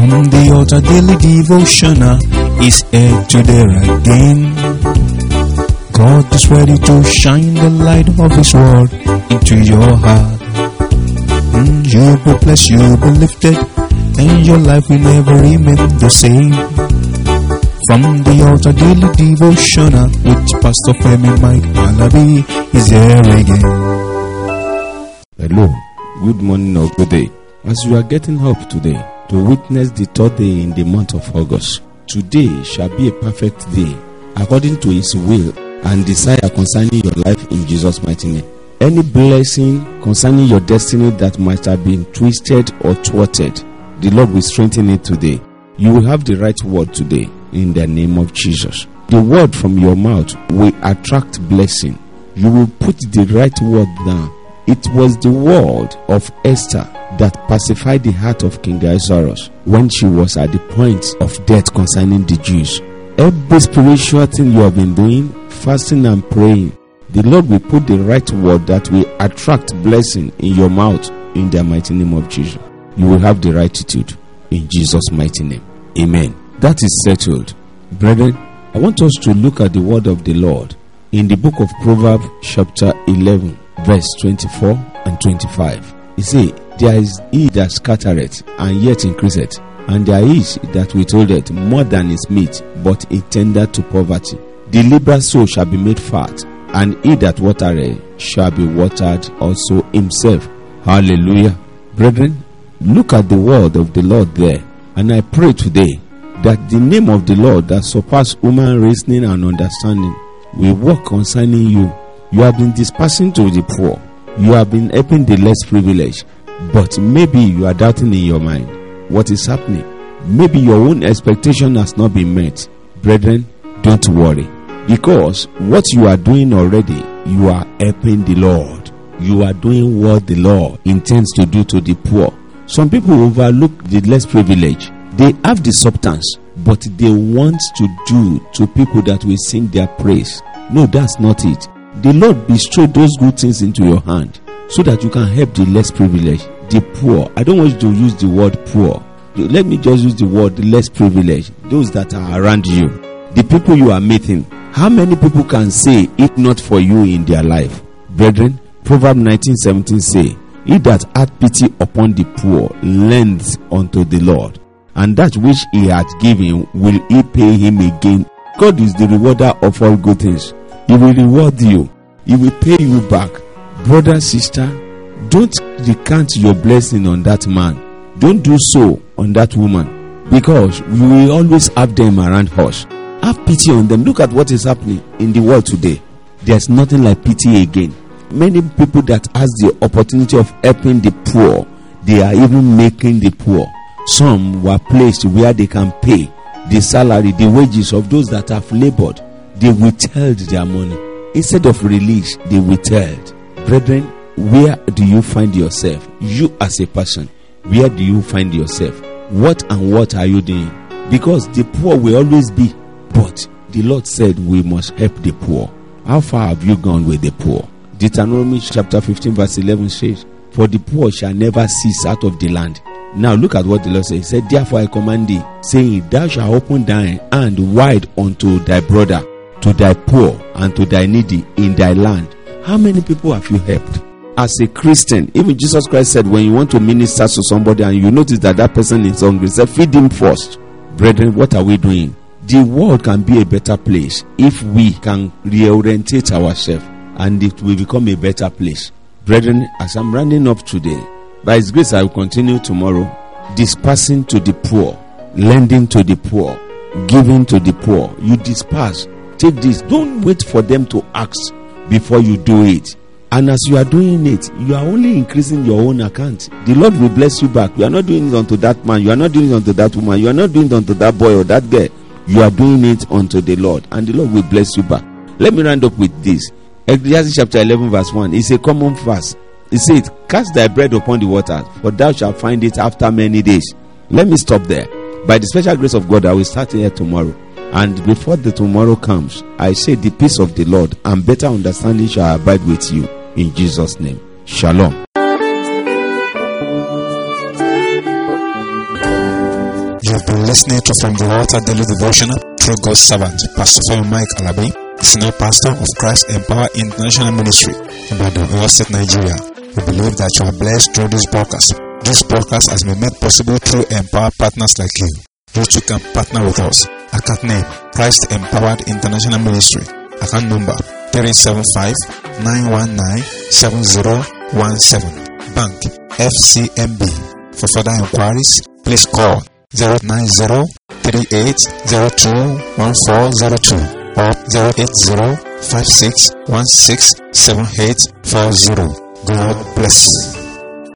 From the altar daily devotional is here today again. God is ready to shine the light of His word into your heart. Mm, you'll be blessed, you'll be lifted, and your life will never remain the same. From the altar daily devotional with Pastor Femi Mike Alabi is here again. Hello, good morning or good day. As you are getting up today to witness the third day in the month of August, today shall be a perfect day according to His will and desire concerning your life in Jesus' mighty name. Any blessing concerning your destiny that might have been twisted or thwarted, the Lord will strengthen it today. You will have the right word today in the name of Jesus. The word from your mouth will attract blessing. You will put the right word down. It was the word of Esther that pacified the heart of King Ahasuerus when she was at the point of death concerning the Jews. Every spiritual thing you have been doing, fasting and praying, the Lord will put the right word that will attract blessing in your mouth in the mighty name of Jesus. You will have the right attitude in Jesus' mighty name. Amen. That is settled. Brethren, I want us to look at the word of the Lord in the book of Proverbs, chapter 11, verse 24 and 25. He say, There is he that scattereth and yet increaseth, and there is that withholdeth more than is meat, but a tender to poverty. The liberal soul shall be made fat, and he that watereth shall be watered also himself. Hallelujah. Brethren, look at the word of the Lord there, and I pray today that the name of the Lord that surpass human reasoning and understanding will work concerning you. You have been dispersing to the poor, you have been helping the less privileged, but maybe you are doubting in your mind what is happening. Maybe your own expectation has not been met. Brethren, don't worry because what you are doing already, you are helping the Lord. You are doing what the Lord intends to do to the poor. Some people overlook the less privileged. They have the substance, but they want to do to people that will sing their praise. No, that's not it. The Lord bestowed those good things into your hand so that you can help the less privileged, the poor. I don't want you to use the word poor. Let me just use the word less privileged, those that are around you, the people you are meeting. How many people can say it not for you in their life? Brethren, Proverb 19:17 say, He that hath pity upon the poor lends unto the Lord, and that which he hath given will he pay him again. God is the rewarder of all good things. He will reward you. He will pay you back. Brother, sister, don't recount your blessing on that man. Don't do so on that woman because we will always have them around us. Have pity on them. Look at what is happening in the world today. There's nothing like pity again. Many people that has the opportunity of helping the poor, they are even making the poor. Some were placed where they can pay the salary, the wages of those that have labored. They withheld their money. Instead of release, they withheld. Brethren, where do you find yourself? You as a person, where do you find yourself? What and what are you doing? Because the poor will always be, but the Lord said we must help the poor. How far have you gone with the poor? Deuteronomy chapter 15, verse 11 says, For the poor shall never cease out of the land. Now look at what the Lord said. He said, Therefore I command thee, saying, Thou shalt open thine hand wide unto thy brother, to thy poor, and to thy needy in thy land. How many people have you helped? As a Christian, even Jesus Christ said, when you want to minister to somebody and you notice that that person is hungry, say, feed him first. Brethren, what are we doing? The world can be a better place if we can reorientate ourselves and it will become a better place. Brethren, as I'm rounding up today, by His grace, I will continue tomorrow dispersing to the poor, lending to the poor, giving to the poor. You disperse. Take this. Don't wait for them to ask before you do it. And as you are doing it, you are only increasing your own account. The Lord will bless you back. You are not doing it unto that man. You are not doing it unto that woman. You are not doing it unto that boy or that girl. You are doing it unto the Lord. And the Lord will bless you back. Let me round up with this. Ecclesiastes chapter 11, verse 1. It's a common verse. It says, Cast thy bread upon the waters, for thou shalt find it after many days. Let me stop there. By the special grace of God, I will start here tomorrow. And before the tomorrow comes, I say the peace of the Lord and better understanding shall abide with you. In Jesus' name. Shalom. You've been listening to From the Altar Daily Devotional through God's servant, Pastor Femi Mike Alabi, Senior Pastor of Christ Empower International Ministry, Ibadan, Oyo State, Nigeria. We believe that you are blessed through this podcast. This podcast has been made possible through Empower partners like you. You can partner with us. Account name, Christ Empowered International Ministry. Account number, 375 919 7017. Bank, FCMB. For further inquiries, please call 090 3802 or 080 5616 7840. God bless you.